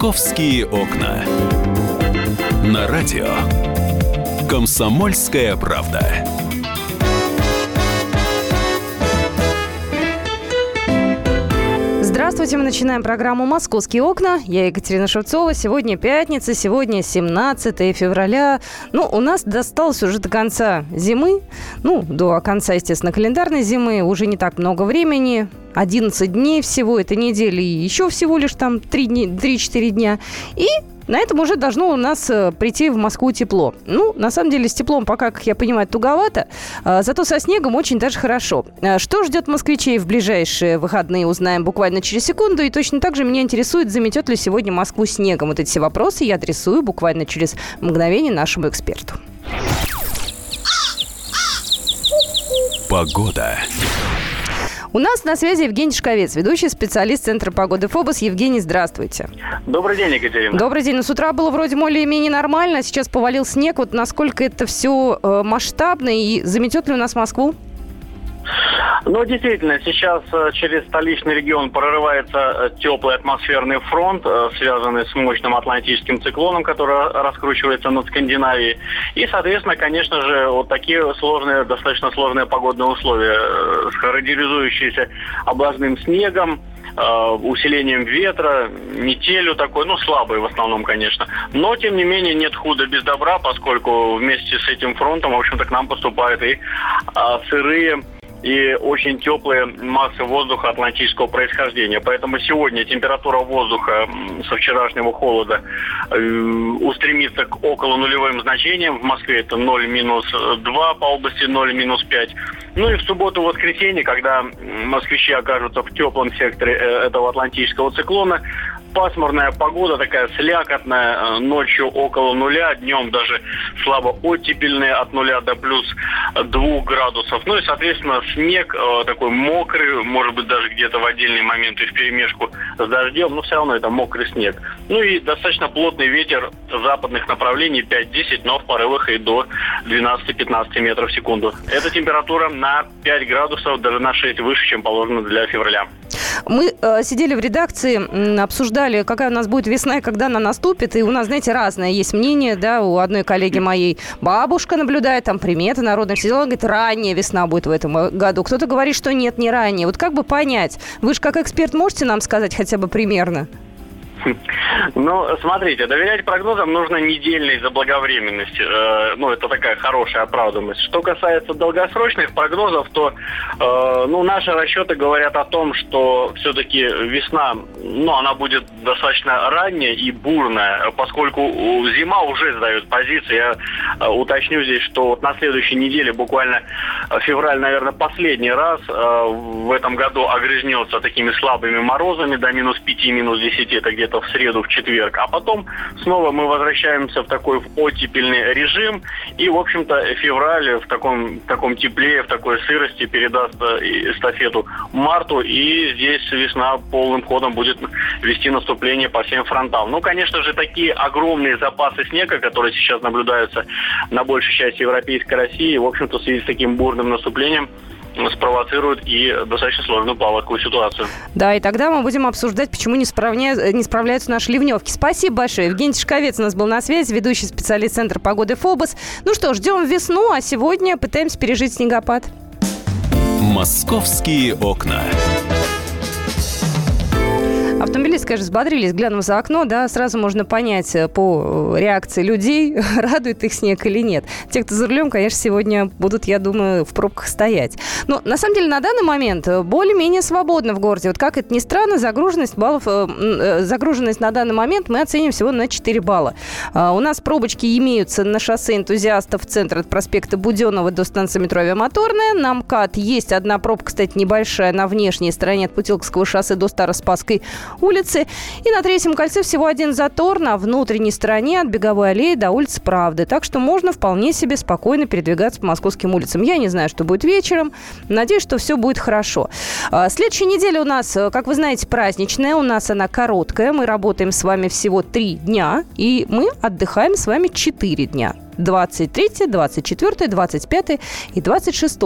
«Московские окна». На радио «Комсомольская правда». Здравствуйте, мы начинаем программу «Московские окна». Я Екатерина Шевцова. Сегодня пятница, сегодня 17 февраля. Ну, у нас досталось уже до конца зимы. Ну, до конца, естественно, календарной зимы. Уже не так много времени. 11 дней всего, это недели и еще всего лишь там 3-4 дня. И на этом уже должно у нас э, прийти в Москву тепло. Ну, на самом деле, с теплом пока, как я понимаю, туговато, а, зато со снегом очень даже хорошо. А, что ждет москвичей в ближайшие выходные, узнаем буквально через секунду. И точно так же меня интересует, заметет ли сегодня Москву снегом. Вот эти все вопросы я адресую буквально через мгновение нашему эксперту. Погода. У нас на связи Евгений Шковец, ведущий специалист Центра погоды ФОБОС. Евгений, здравствуйте. Добрый день, Екатерина. Добрый день. Ну, с утра было вроде более-менее нормально, а сейчас повалил снег. Вот насколько это все э, масштабно и заметет ли у нас Москву? Ну, действительно, сейчас э, через столичный регион прорывается э, теплый атмосферный фронт, э, связанный с мощным атлантическим циклоном, который раскручивается над Скандинавией. И, соответственно, конечно же, вот такие сложные, достаточно сложные погодные условия, характеризующиеся облажным снегом, усилением ветра, метелью такой, ну, слабый в основном, конечно. Но, тем не менее, нет худа без добра, поскольку вместе с этим фронтом, в общем-то, к нам поступают и а, сырые и очень теплые массы воздуха атлантического происхождения. Поэтому сегодня температура воздуха со вчерашнего холода э, устремится к около нулевым значениям. В Москве это 0 минус 2, по области 0 минус 5. Ну и в субботу-воскресенье, когда москвичи окажутся в теплом секторе э, этого атлантического циклона, пасмурная погода, такая слякотная, э, ночью около нуля, днем даже слабо оттепельные от нуля до плюс двух градусов. Ну и, соответственно, снег э, такой мокрый, может быть, даже где-то в отдельные моменты в перемешку с дождем, но все равно это мокрый снег. Ну и достаточно плотный ветер западных направлений 5-10, но в порывах и до 12-15 метров в секунду. Эта температура на 5 градусов, даже на 6 выше, чем положено для февраля. Мы э, сидели в редакции, обсуждали, какая у нас будет весна и когда она наступит. И у нас, знаете, разное есть мнение, да, у одной коллеги моей бабушка наблюдает, там приметы народных все дела, говорит, ранняя весна будет в этом году. Кто-то говорит, что нет, не ранее. Вот как бы понять? Вы же как эксперт можете нам сказать хотя бы примерно? Ну, смотрите, доверять прогнозам нужно недельной заблаговременности. Э, ну, это такая хорошая оправданность. Что касается долгосрочных прогнозов, то э, ну, наши расчеты говорят о том, что все-таки весна, ну, она будет достаточно ранняя и бурная, поскольку зима уже сдает позиции. Я э, уточню здесь, что вот на следующей неделе, буквально февраль, наверное, последний раз в этом году огрызнется такими слабыми морозами до минус 5, минус 10, это где-то где-то в среду, в четверг. А потом снова мы возвращаемся в такой в оттепельный режим. И, в общем-то, февраль в таком, в таком тепле, в такой сырости передаст э, эстафету марту. И здесь весна полным ходом будет вести наступление по всем фронтам. Ну, конечно же, такие огромные запасы снега, которые сейчас наблюдаются на большей части Европейской России, в общем-то, в связи с таким бурным наступлением, спровоцирует и достаточно сложную паводковую ситуацию. Да, и тогда мы будем обсуждать, почему не, справня... не справляются наши ливневки. Спасибо большое. Евгений Тишковец у нас был на связи, ведущий специалист Центра погоды ФОБОС. Ну что, ждем весну, а сегодня пытаемся пережить снегопад. «Московские окна». Автомобилисты, конечно, взбодрились, глянув за окно, да, сразу можно понять э, по э, реакции людей, радует их снег или нет. Те, кто за рулем, конечно, сегодня будут, я думаю, в пробках стоять. Но, на самом деле, на данный момент э, более-менее свободно в городе. Вот как это ни странно, загруженность баллов, загруженность на данный момент мы оценим всего на 4 балла. А, у нас пробочки имеются на шоссе энтузиастов в центр от проспекта Буденного до станции метро Авиамоторная. На МКАД есть одна пробка, кстати, небольшая, на внешней стороне от Путилковского шоссе до Староспасской улицы. И на третьем кольце всего один затор на внутренней стороне от Беговой аллеи до улицы Правды. Так что можно вполне себе спокойно передвигаться по московским улицам. Я не знаю, что будет вечером. Надеюсь, что все будет хорошо. А, следующая неделя у нас, как вы знаете, праздничная. У нас она короткая. Мы работаем с вами всего три дня. И мы отдыхаем с вами четыре дня. 23, 24, 25 и 26.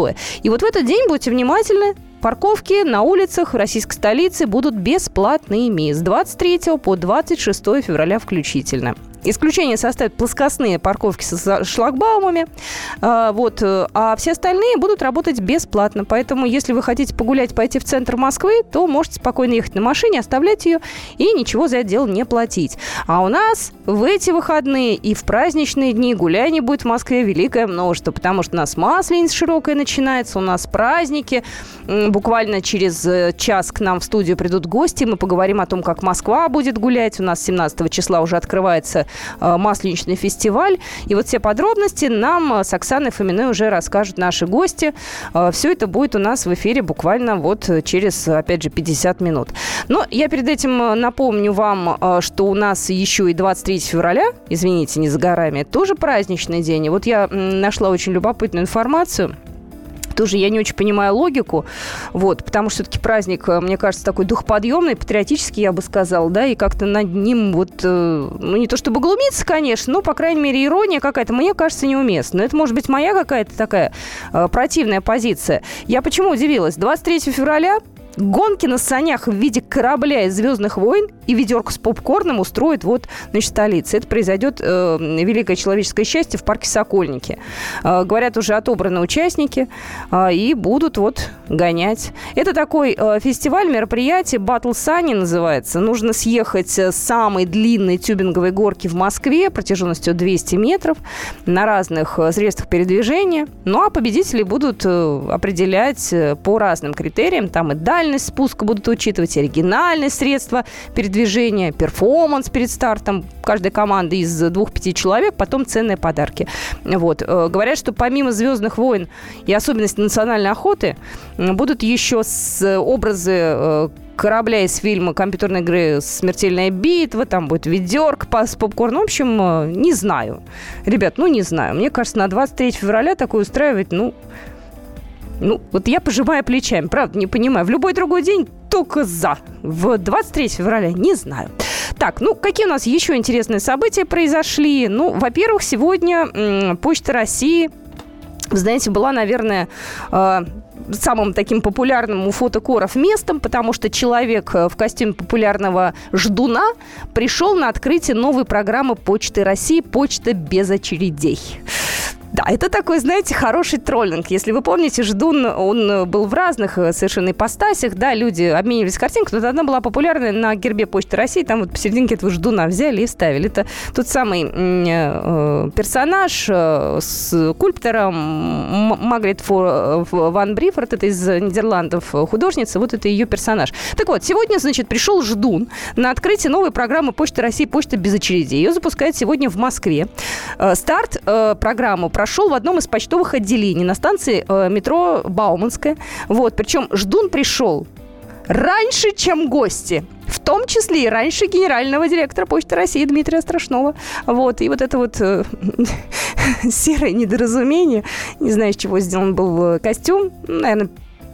И вот в этот день будьте внимательны, парковки на улицах российской столицы будут бесплатными с 23 по 26 февраля включительно. Исключение составят плоскостные парковки со шлагбаумами. А, вот, э, а все остальные будут работать бесплатно. Поэтому, если вы хотите погулять, пойти в центр Москвы, то можете спокойно ехать на машине, оставлять ее и ничего за это дело не платить. А у нас в эти выходные и в праздничные дни гуляний будет в Москве великое множество, потому что у нас Масленица широкая начинается, у нас праздники. Буквально через э, час к нам в студию придут гости, мы поговорим о том, как Москва будет гулять. У нас 17 числа уже открывается масленичный фестиваль. И вот все подробности нам э, с Оксаной Фоминой уже расскажут наши гости. Э, все это будет у нас в эфире буквально вот через, опять же, 50 минут. Но я перед этим напомню вам, что у нас еще и 23 февраля, извините, не за горами, тоже праздничный день. И вот я нашла очень любопытную информацию – тоже я не очень понимаю логику, вот, потому что все-таки праздник, э, мне кажется, такой духоподъемный, патриотический, я бы сказала, да, и как-то над ним вот, э, ну, не то чтобы глумиться, конечно, но, по крайней мере, ирония какая-то, мне кажется, неуместна. Это, может быть, моя какая-то такая э, противная позиция. Я почему удивилась? 23 февраля Гонки на санях в виде корабля из «Звездных войн» и ведерко с попкорном устроит вот, значит, столица. Это произойдет э, великое человеческое счастье в парке Сокольники. Э, говорят, уже отобраны участники э, и будут вот гонять. Это такой э, фестиваль, мероприятие, Battle Sunny называется. Нужно съехать с самой длинной тюбинговой горки в Москве протяженностью 200 метров на разных э, средствах передвижения. Ну, а победители будут э, определять э, по разным критериям. Там и даль дальность спуска будут учитывать, оригинальные средства передвижения, перформанс перед стартом каждой команды из двух-пяти человек, потом ценные подарки. Вот. Э, говорят, что помимо «Звездных войн» и особенностей национальной охоты, будут еще с образы э, корабля из фильма компьютерной игры «Смертельная битва», там будет ведерко с попкорном. В общем, э, не знаю. Ребят, ну не знаю. Мне кажется, на 23 февраля такое устраивать, ну, ну, вот я пожимаю плечами, правда, не понимаю. В любой другой день только за. В 23 февраля не знаю. Так, ну, какие у нас еще интересные события произошли? Ну, во-первых, сегодня м, Почта России, знаете, была, наверное, э, самым таким популярным у фотокоров местом, потому что человек э, в костюме популярного ждуна пришел на открытие новой программы Почты России «Почта без очередей». Да, это такой, знаете, хороший троллинг. Если вы помните, Ждун, он э, был в разных э, совершенно ипостасях, да, люди обменивались картинкой, но одна была популярная на гербе Почты России, там вот посерединке этого Ждуна взяли и вставили. Это тот самый э, персонаж э, с кульптором Магрит Фор, Ван Брифорд, это из Нидерландов художница, вот это ее персонаж. Так вот, сегодня, значит, пришел Ждун на открытие новой программы Почты России «Почта без очередей». Ее запускают сегодня в Москве. Старт э, программы прошел в одном из почтовых отделений на станции э, метро Бауманская. Вот, причем ждун пришел раньше, чем гости. В том числе и раньше генерального директора Почты России Дмитрия Страшного. Вот, и вот это вот э, серое недоразумение, не знаю, из чего сделан был э, костюм, наверное,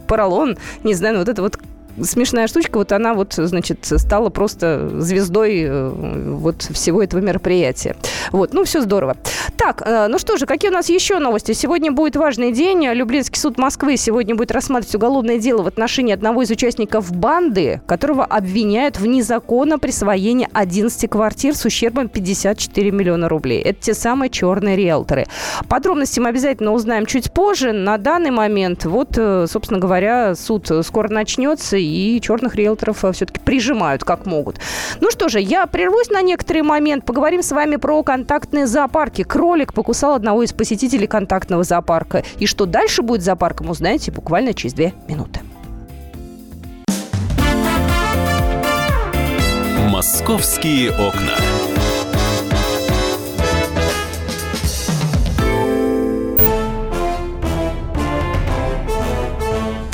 поролон, не знаю, вот это вот смешная штучка, вот она вот, значит, стала просто звездой э, вот всего этого мероприятия. Вот, ну, все здорово. Так, э, ну что же, какие у нас еще новости? Сегодня будет важный день. Люблинский суд Москвы сегодня будет рассматривать уголовное дело в отношении одного из участников банды, которого обвиняют в незаконном присвоении 11 квартир с ущербом 54 миллиона рублей. Это те самые черные риэлторы. Подробности мы обязательно узнаем чуть позже. На данный момент, вот, э, собственно говоря, суд скоро начнется, черных риэлторов э, все-таки прижимают как могут. Ну что же, я прервусь на некоторый момент. Поговорим с вами про контактные зоопарки. Кролик покусал одного из посетителей контактного зоопарка. И что дальше будет с зоопарком, узнаете буквально через две минуты. «Московские окна».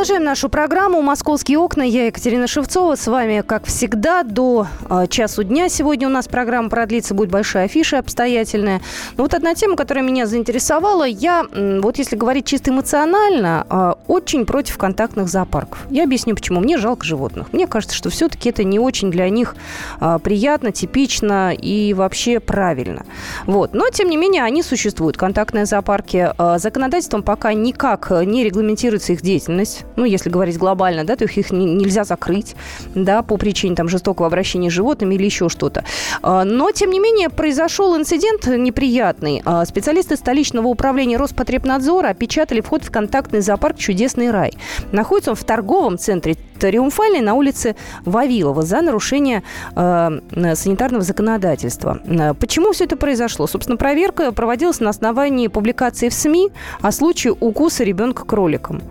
Продолжаем нашу программу «Московские окна». Я Екатерина Шевцова. С вами, как всегда, до э, часу дня. Сегодня у нас программа продлится, будет большая афиша обстоятельная. Но вот одна тема, которая меня заинтересовала. Я, вот если говорить чисто эмоционально, э, очень против контактных зоопарков. Я объясню, почему. Мне жалко животных. Мне кажется, что все-таки это не очень для них э, приятно, типично и вообще правильно. Вот. Но, тем не менее, они существуют. Контактные зоопарки. Законодательством пока никак не регламентируется их деятельность ну, если говорить глобально, да, то их, их нельзя закрыть, да, по причине там жестокого обращения с животными или еще что-то. А, но, тем не менее, произошел инцидент неприятный. А, специалисты столичного управления Роспотребнадзора опечатали вход в контактный зоопарк «Чудесный рай». Находится он в торговом центре Триумфальной на улице Вавилова за нарушение э, санитарного законодательства. Почему все это произошло? Собственно, проверка проводилась на основании публикации в СМИ о случае укуса ребенка кроликом.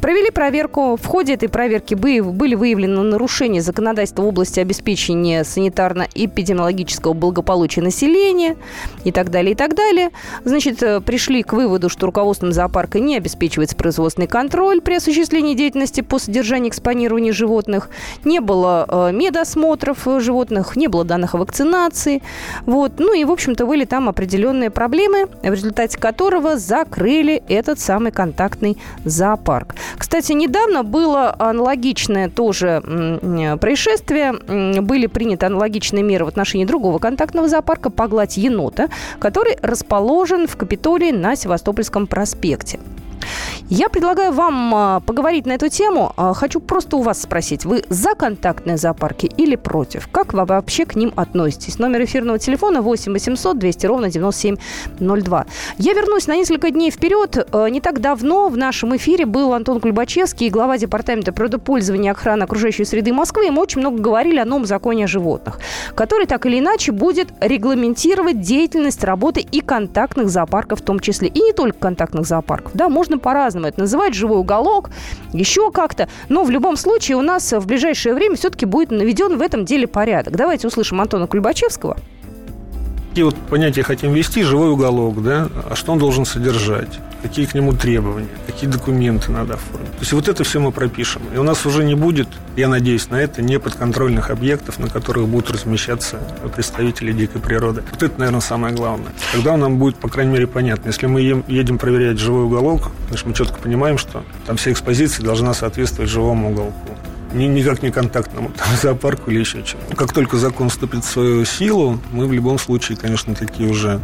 Провели проверку. В ходе этой проверки были выявлены нарушения законодательства в области обеспечения санитарно-эпидемиологического благополучия населения и так далее, и так далее. Значит, э, пришли к выводу, что руководством зоопарка не обеспечивается производственный контроль при осуществлении деятельности по содержанию и экспонированию животных. Не было э, медосмотров животных, не было данных о вакцинации. Вот. Ну и, в общем-то, были там определенные проблемы, в результате которого закрыли этот самый контактный зоопарк. Кстати, недавно было аналогичное тоже происшествие. Были приняты аналогичные меры в отношении другого контактного зоопарка «Погладь енота», который расположен в Капитолии на Севастопольском проспекте. Я предлагаю вам а, поговорить на эту тему. А, хочу просто у вас спросить, вы за контактные зоопарки или против? Как вы вообще к ним относитесь? Номер эфирного телефона 8 800 200 ровно 9702. Я вернусь на несколько дней вперед. А, не так давно в нашем эфире был Антон Кульбачевский, глава департамента природопользования и охраны окружающей среды Москвы. И мы очень много говорили о новом законе о животных, который так или иначе будет регламентировать деятельность работы и контактных зоопарков в том числе. И не только контактных зоопарков. Да, можно по-разному по-разному это называть, живой уголок, еще как-то. Но в любом случае у нас в ближайшее время все-таки будет наведен в этом деле порядок. Давайте услышим Антона Кульбачевского какие вот понятия хотим ввести, живой уголок, да, а что он должен содержать, какие к нему требования, какие документы надо оформить. То есть вот это все мы пропишем. И у нас уже не будет, я надеюсь на это, неподконтрольных объектов, на которых будут размещаться представители дикой природы. Вот это, наверное, самое главное. Тогда нам будет, по крайней мере, понятно. Если мы едем проверять живой уголок, значит, мы четко понимаем, что там вся экспозиция должна соответствовать живому уголку ни, никак не контактному там, зоопарку или еще чему. Как только закон вступит в свою силу, мы в любом случае, конечно, такие уже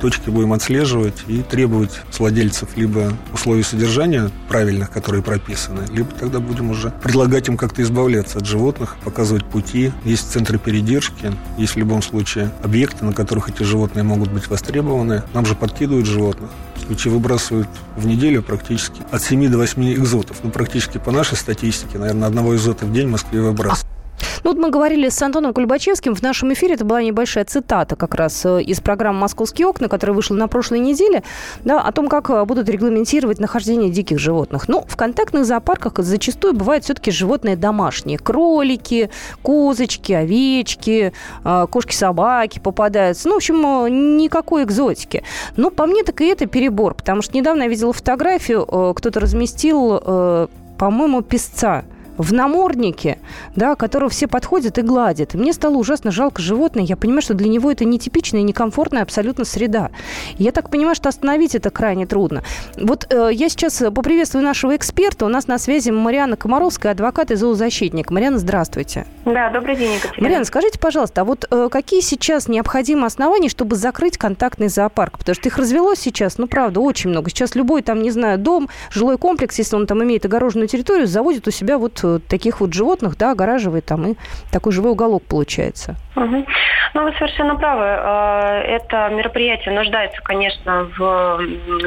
точки будем отслеживать и требовать с владельцев либо условий содержания правильных, которые прописаны, либо тогда будем уже предлагать им как-то избавляться от животных, показывать пути. Есть центры передержки, есть в любом случае объекты, на которых эти животные могут быть востребованы. Нам же подкидывают животных. Случаи выбрасывают в неделю практически от 7 до 8 экзотов. Ну, практически по нашей статистике, наверное, одного экзота в день в Москве выбрасывают. Ну, вот мы говорили с Антоном Кульбачевским в нашем эфире, это была небольшая цитата как раз э, из программы «Московские окна», которая вышла на прошлой неделе, да, о том, как э, будут регламентировать нахождение диких животных. Ну, в контактных зоопарках зачастую бывают все-таки животные домашние. Кролики, козочки, овечки, э, кошки-собаки попадаются. Ну, в общем, никакой экзотики. Но по мне так и это перебор, потому что недавно я видела фотографию, кто-то разместил, по-моему, песца – в наморднике, да, которого все подходят и гладят. И мне стало ужасно жалко животное. Я понимаю, что для него это нетипичная, некомфортная абсолютно среда. И я так понимаю, что остановить это крайне трудно. Вот э, я сейчас поприветствую нашего эксперта. У нас на связи Мариана Комаровская, адвокат и зоозащитник. Мариана, здравствуйте. Да, добрый день, Екатерина. Мариана, скажите, пожалуйста, а вот э, какие сейчас необходимы основания, чтобы закрыть контактный зоопарк? Потому что их развелось сейчас, ну, правда, очень много. Сейчас любой там, не знаю, дом, жилой комплекс, если он там имеет огороженную территорию, заводит у себя вот таких вот животных, да, огораживает там, и такой живой уголок получается. Угу. Ну, вы совершенно правы. Э, это мероприятие нуждается, конечно, в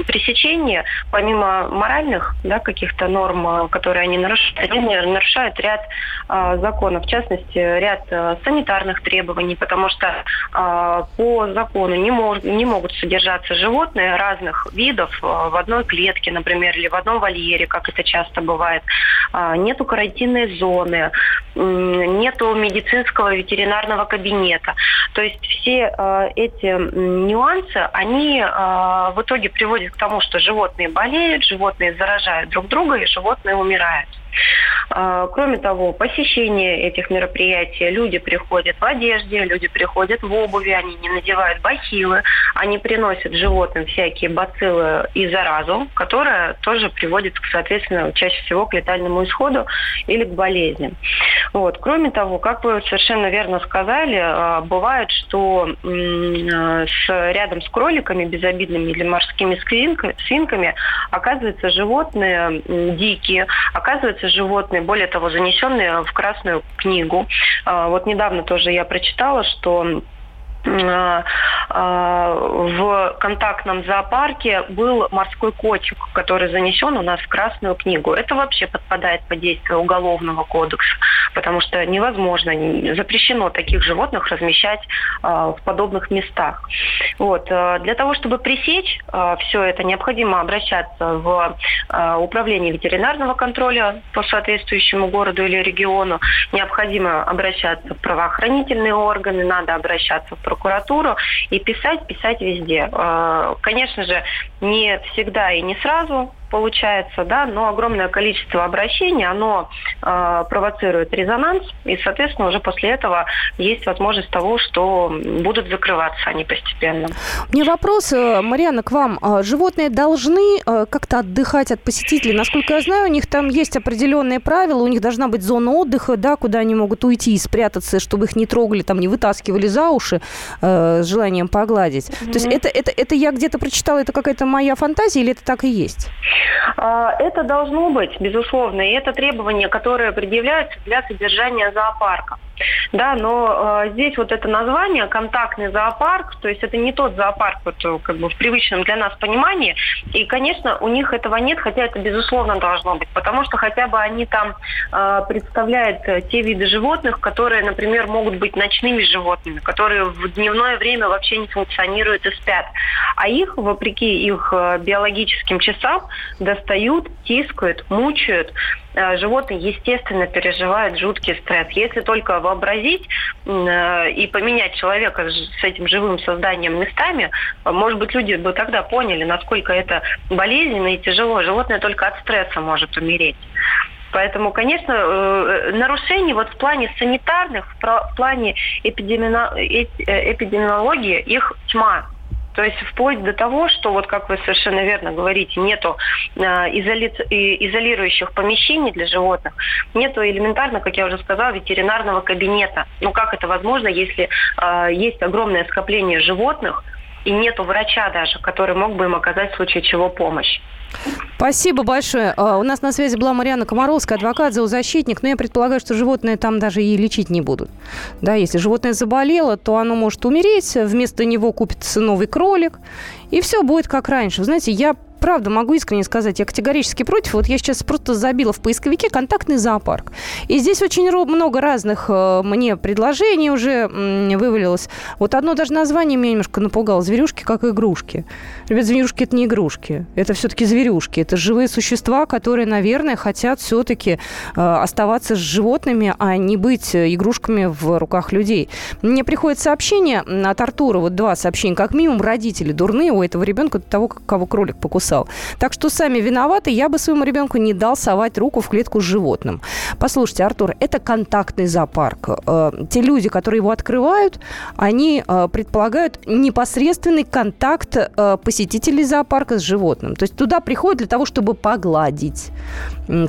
пресечении, помимо моральных да, каких-то норм, э, которые они нарушают, они нарушают ряд э, законов, в частности, ряд санитарных требований, потому что по закону не, мож, не могут содержаться животные разных видов в одной клетке, например, или в одном вольере, как это часто бывает. Нету карантинной зоны, нету медицинского ветеринарного кабинета. То есть все э, эти нюансы, они э, в итоге приводят к тому, что животные болеют, животные заражают друг друга и животные умирают. А, кроме того, посещение этих мероприятий, люди приходят в одежде, люди приходят в обуви, они не надевают бахилы, они приносят животным всякие бациллы и заразу, которая тоже приводит, соответственно, чаще всего к летальному исходу или к болезням. Вот. Кроме того, как вы совершенно верно сказали, а, бывает, что с, рядом с кроликами безобидными или морскими свинками оказываются животные дикие, оказываются животные более того, занесенные в Красную книгу. А, вот недавно тоже я прочитала, что в контактном зоопарке был морской котик, который занесен у нас в Красную книгу. Это вообще подпадает под действие Уголовного кодекса, потому что невозможно, запрещено таких животных размещать в подобных местах. Вот. Для того, чтобы пресечь все это, необходимо обращаться в управление ветеринарного контроля по соответствующему городу или региону. Необходимо обращаться в правоохранительные органы, надо обращаться в прокуратуру и писать, писать везде. Э, конечно же, не всегда и не сразу получается, да, но огромное количество обращений, оно э, провоцирует резонанс, и, соответственно, уже после этого есть возможность того, что будут закрываться они постепенно. Мне вопрос, э, Марьяна, к вам. А животные должны э, как-то отдыхать от посетителей? Насколько я знаю, у них там есть определенные правила, у них должна быть зона отдыха, да, куда они могут уйти и спрятаться, чтобы их не трогали, там, не вытаскивали за уши э, с желанием погладить. Mm-hmm. То есть это, это, это я где-то прочитала, это какая-то моя фантазия или это так и есть? А, это должно быть, безусловно, и это требования, которые предъявляются для содержания зоопарка. Да, но э, здесь вот это название контактный зоопарк, то есть это не тот зоопарк вот, э, как бы в привычном для нас понимании. И, конечно, у них этого нет, хотя это безусловно должно быть, потому что хотя бы они там э, представляют э, те виды животных, которые, например, могут быть ночными животными, которые в дневное время вообще не функционируют и спят. А их, вопреки их э, биологическим часам, достают, тискают, мучают. Э, животные, естественно, переживают жуткий стресс. Если только вообразить э, и поменять человека с этим живым созданием местами, может быть, люди бы тогда поняли, насколько это болезненно и тяжело. Животное только от стресса может умереть. Поэтому, конечно, э, нарушений вот в плане санитарных, в плане эпидемиологии их тьма. То есть вплоть до того, что вот как вы совершенно верно говорите, нету э, изоли... изолирующих помещений для животных, нету элементарно, как я уже сказала, ветеринарного кабинета. Ну как это возможно, если э, есть огромное скопление животных и нету врача даже, который мог бы им оказать в случае чего помощь? Спасибо большое. А, у нас на связи была Марьяна Комаровская, адвокат, зоозащитник. Но я предполагаю, что животные там даже и лечить не будут. Да, если животное заболело, то оно может умереть. Вместо него купится новый кролик. И все будет как раньше. Вы знаете, я правда могу искренне сказать, я категорически против. Вот я сейчас просто забила в поисковике контактный зоопарк. И здесь очень много разных э, мне предложений уже вывалилось. Вот одно даже название меня немножко напугало. Зверюшки как игрушки. Ребят, зверюшки это не игрушки. Это все-таки зверюшки. Это живые существа, которые, наверное, хотят все-таки э, оставаться с животными, а не быть игрушками в руках людей. Мне приходит сообщение от Артура, вот два сообщения, как минимум родители дурные у этого ребенка, того, кого кролик покусал написал. Так что сами виноваты, я бы своему ребенку не дал совать руку в клетку с животным. Послушайте, Артур, это контактный зоопарк. Э, те люди, которые его открывают, они э, предполагают непосредственный контакт э, посетителей зоопарка с животным. То есть туда приходят для того, чтобы погладить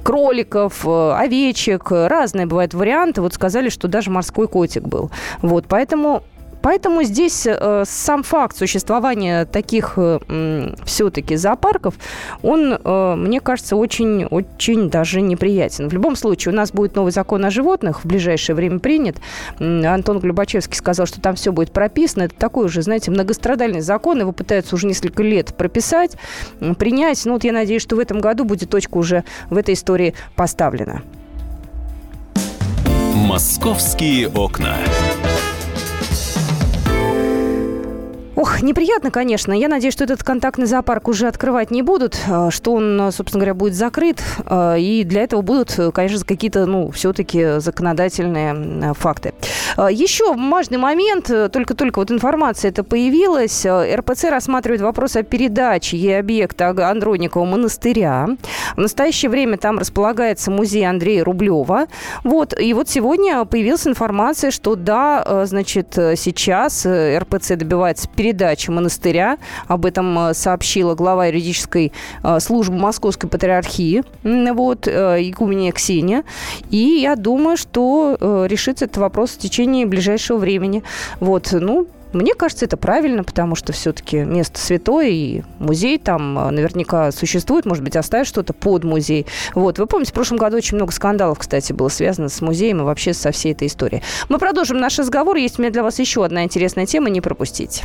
кроликов, овечек, разные бывают варианты. Вот сказали, что даже морской котик был. Вот, поэтому Поэтому здесь э, сам факт существования таких э, все-таки зоопарков, он, э, мне кажется, очень-очень даже неприятен. В любом случае, у нас будет новый закон о животных, в ближайшее время принят. Антон Глюбачевский сказал, что там все будет прописано. Это такой уже, знаете, многострадальный закон. Его пытаются уже несколько лет прописать, принять. Ну вот я надеюсь, что в этом году будет точка уже в этой истории поставлена. «Московские окна». Ох, неприятно, конечно. Я надеюсь, что этот контактный зоопарк уже открывать не будут, э, что он, собственно говоря, будет закрыт. Э, и для этого будут, конечно, какие-то, ну, все-таки законодательные факты. Э, еще важный момент, только-только вот информация это появилась. РПЦ рассматривает вопрос о передаче ей объекта Андроникова монастыря. В настоящее время там располагается музей Андрея Рублева. Вот, и вот сегодня появилась информация, что да, значит, сейчас РПЦ добивается передачи передачи монастыря. Об этом э, сообщила глава юридической э, службы Московской Патриархии, вот, э, игуменя Ксения. И я думаю, что решится этот вопрос в течение ближайшего времени. Вот, ну, мне кажется, это правильно, потому что все-таки место святое, и музей там наверняка существует, может быть, оставят что-то под музей. Вот, вы помните, в прошлом году очень много скандалов, кстати, было связано с музеем и вообще со всей этой историей. Мы продолжим наш разговор. Есть у меня для вас еще одна интересная тема, не пропустите.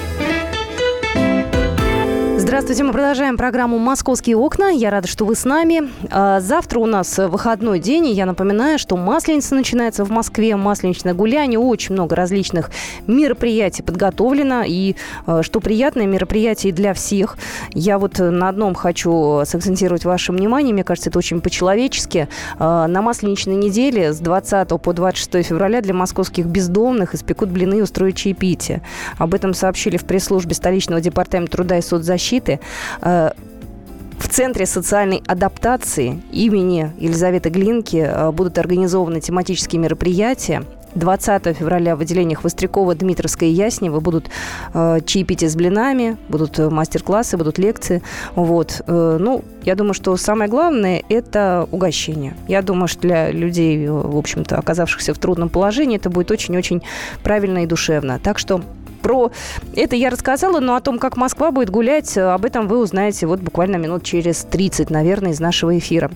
Здравствуйте, мы продолжаем программу «Московские окна». Я рада, что вы с нами. А, завтра у нас выходной день, и я напоминаю, что Масленица начинается в Москве, Масленичное гуляние, очень много различных мероприятий подготовлено, и а, что приятное, мероприятие для всех. Я вот на одном хочу сакцентировать ваше внимание, мне кажется, это очень по-человечески. А, на Масленичной неделе с 20 по 26 февраля для московских бездомных испекут блины и устроят чаепитие. Об этом сообщили в пресс-службе столичного департамента труда и соцзащиты защиты э, в Центре социальной адаптации имени Елизаветы Глинки э, будут организованы тематические мероприятия. 20 февраля в отделениях Вострякова, Дмитровской и Яснева будут э, чаепития с блинами, будут мастер-классы, будут лекции. Вот. Э, ну, я думаю, что самое главное – это угощение. Я думаю, что для людей, в общем-то, оказавшихся в трудном положении, это будет очень-очень правильно и душевно. Так что про это я рассказала, но о том, как Москва будет гулять, об этом вы узнаете вот буквально минут через 30, наверное, из нашего эфира.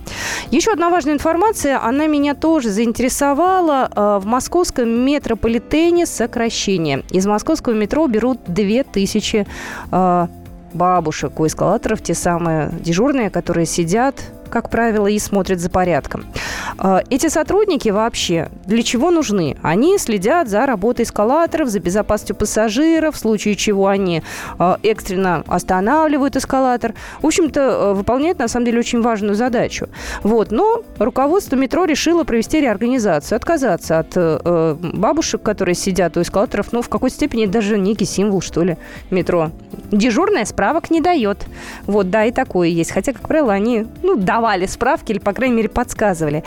Еще одна важная информация, она меня тоже заинтересовала. Э, в московском метрополитене сокращение. Из московского метро берут 2000 э, бабушек у эскалаторов, те самые дежурные, которые сидят как правило, и смотрят за порядком. А, эти сотрудники вообще для чего нужны? Они следят за работой эскалаторов, за безопасностью пассажиров, в случае чего они а, экстренно останавливают эскалатор. В общем-то, э, выполняют, на самом деле, очень важную задачу. Вот. Но руководство метро решило провести реорганизацию, отказаться от э, э, бабушек, которые сидят у эскалаторов. Ну, в какой-то степени даже некий символ, что ли, метро. Дежурная справок не дает. Вот, да, и такое есть. Хотя, как правило, они, ну, да, давали справки или, по крайней мере, подсказывали.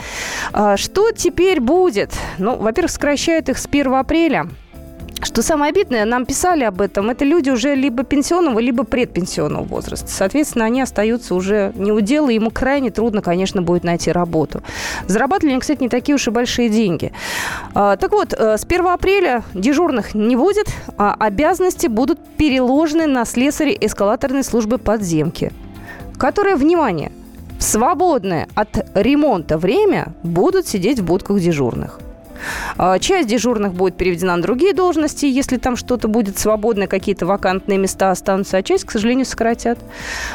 А, что теперь будет? Ну, во-первых, сокращают их с 1 апреля. Что самое обидное, нам писали об этом, это люди уже либо пенсионного, либо предпенсионного возраста. Соответственно, они остаются уже не у дела, ему крайне трудно, конечно, будет найти работу. Зарабатывали они, кстати, не такие уж и большие деньги. А, так вот, э, с 1 апреля дежурных не будет, а обязанности будут переложены на слесарей эскалаторной службы подземки, которые, внимание, в свободное от ремонта время будут сидеть в будках дежурных. А, часть дежурных будет переведена на другие должности, если там что-то будет свободное, какие-то вакантные места останутся, а часть, к сожалению, сократят.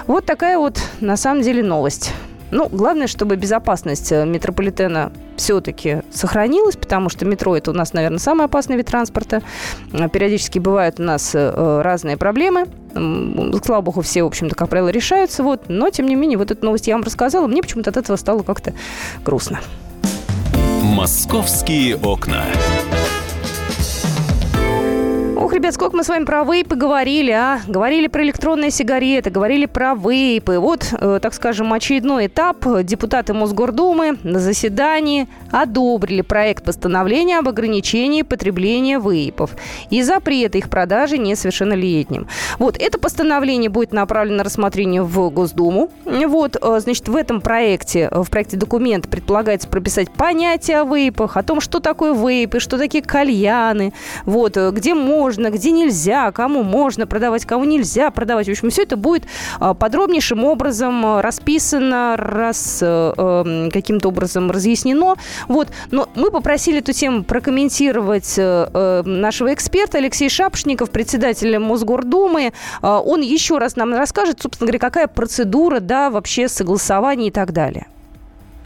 Вот такая вот, на самом деле, новость. Ну, главное, чтобы безопасность э, метрополитена все-таки сохранилась, потому что метро это у нас, наверное, самый опасный вид транспорта. Э, периодически бывают у нас э, разные проблемы. Слава богу, все, в общем-то, как правило, решаются. Вот. Но, тем не менее, вот эту новость я вам рассказала. Мне почему-то от этого стало как-то грустно. «Московские окна». Ох, ребят, сколько мы с вами про вейпы говорили, а? Говорили про электронные сигареты, говорили про вейпы. Вот, э, так скажем, очередной этап. Депутаты Мосгордумы на заседании одобрили проект постановления об ограничении потребления вейпов и запрета их продажи несовершеннолетним. Вот, это постановление будет направлено на рассмотрение в Госдуму. Вот, э, значит, в этом проекте, в проекте документа предполагается прописать понятие о вейпах, о том, что такое вейпы, что такие кальяны, вот, э, где можно можно, где нельзя, кому можно продавать, кому нельзя продавать. В общем, все это будет а, подробнейшим образом а, расписано, раз, э, эм, каким-то образом разъяснено. Вот. Но мы попросили эту тему прокомментировать э, э, нашего эксперта Алексей Шапошников, председателя Мосгордумы. А, он еще раз нам расскажет, собственно говоря, какая процедура, да, вообще согласование и так далее.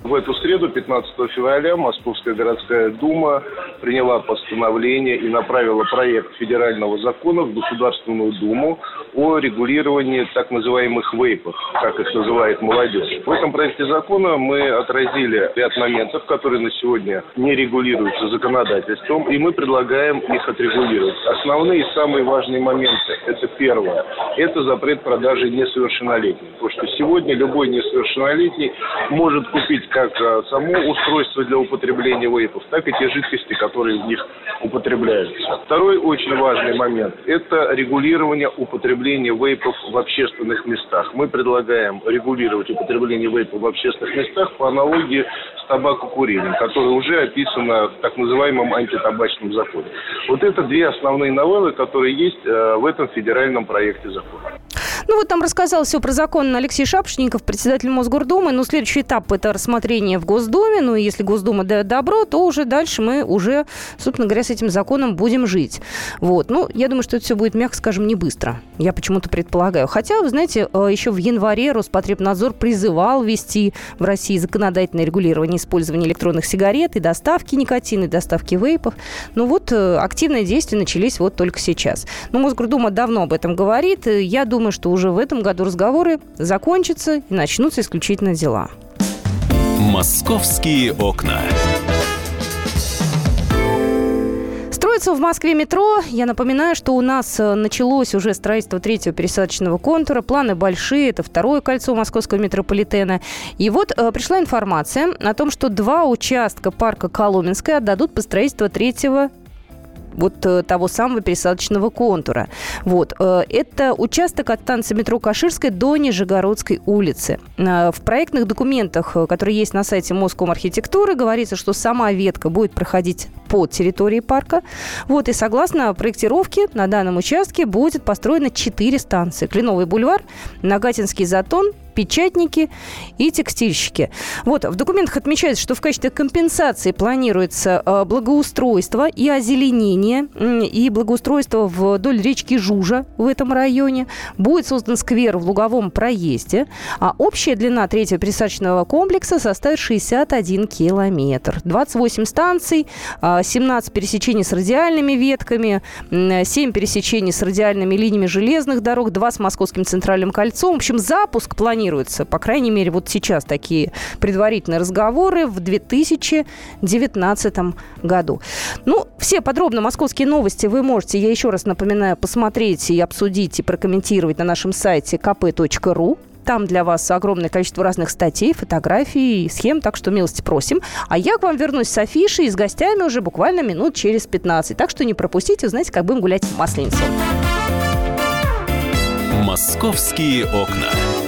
В эту среду, 15 февраля, Московская городская дума приняла постановление и направила проект федерального закона в Государственную думу о регулировании так называемых вейпов, как их называет молодежь. В этом проекте закона мы отразили ряд моментов, которые на сегодня не регулируются законодательством, и мы предлагаем их отрегулировать. Основные и самые важные моменты – это первое. Это запрет продажи несовершеннолетним. Потому что сегодня любой несовершеннолетний может купить как э, само устройство для употребления вейпов, так и те жидкости, которые в них употребляются. Второй очень важный момент – это регулирование употребления вейпов в общественных местах. Мы предлагаем регулировать употребление вейпов в общественных местах по аналогии с табакокурением, которое уже описано в так называемом антитабачном законе. Вот это две основные новеллы, которые есть э, в этом федеральном проекте закона. Ну вот там рассказал все про закон Алексей Шапшников, председатель Мосгордумы. Но следующий этап – это рассмотрение в Госдуме. Ну если Госдума дает добро, то уже дальше мы уже, собственно говоря, с этим законом будем жить. Вот. Ну, я думаю, что это все будет, мягко скажем, не быстро. Я почему-то предполагаю. Хотя, вы знаете, э, еще в январе Роспотребнадзор призывал ввести в России законодательное регулирование использования электронных сигарет и доставки никотина, и доставки вейпов. Ну вот э, активные действия начались вот только сейчас. Но Мосгордума давно об этом говорит. Я думаю, что уже в этом году разговоры закончатся и начнутся исключительно дела. «Московские окна». Строится в Москве метро. Я напоминаю, что у нас э, началось уже строительство третьего пересадочного контура. Планы большие. Это второе кольцо московского метрополитена. И вот э, пришла информация о том, что два участка парка Коломенская отдадут по строительству третьего вот э, того самого пересадочного контура. Вот. Э, это участок от станции метро Каширской до Нижегородской улицы. Э, в проектных документах, которые есть на сайте Моском архитектуры, говорится, что сама ветка будет проходить по территории парка. Вот, и согласно проектировке на данном участке будет построено 4 станции. Кленовый бульвар, Нагатинский затон, печатники и текстильщики. Вот, в документах отмечается, что в качестве компенсации планируется э, благоустройство и озеленение, и благоустройство вдоль речки Жужа в этом районе. Будет создан сквер в луговом проезде, а общая длина третьего пересадочного комплекса составит 61 километр. 28 станций, 17 а, пересечений с радиальными ветками, 7 пересечений с радиальными линиями железных дорог, 2 с Московским центральным кольцом. В общем, запуск планируется планируется, по крайней мере, вот сейчас такие предварительные разговоры в 2019 году. Ну, все подробно московские новости вы можете, я еще раз напоминаю, посмотреть и обсудить и прокомментировать на нашем сайте kp.ru. Там для вас огромное количество разных статей, фотографий, схем, так что милости просим. А я к вам вернусь с афишей и с гостями уже буквально минут через 15. Так что не пропустите, узнаете, как будем гулять в Масленицу. «Московские окна».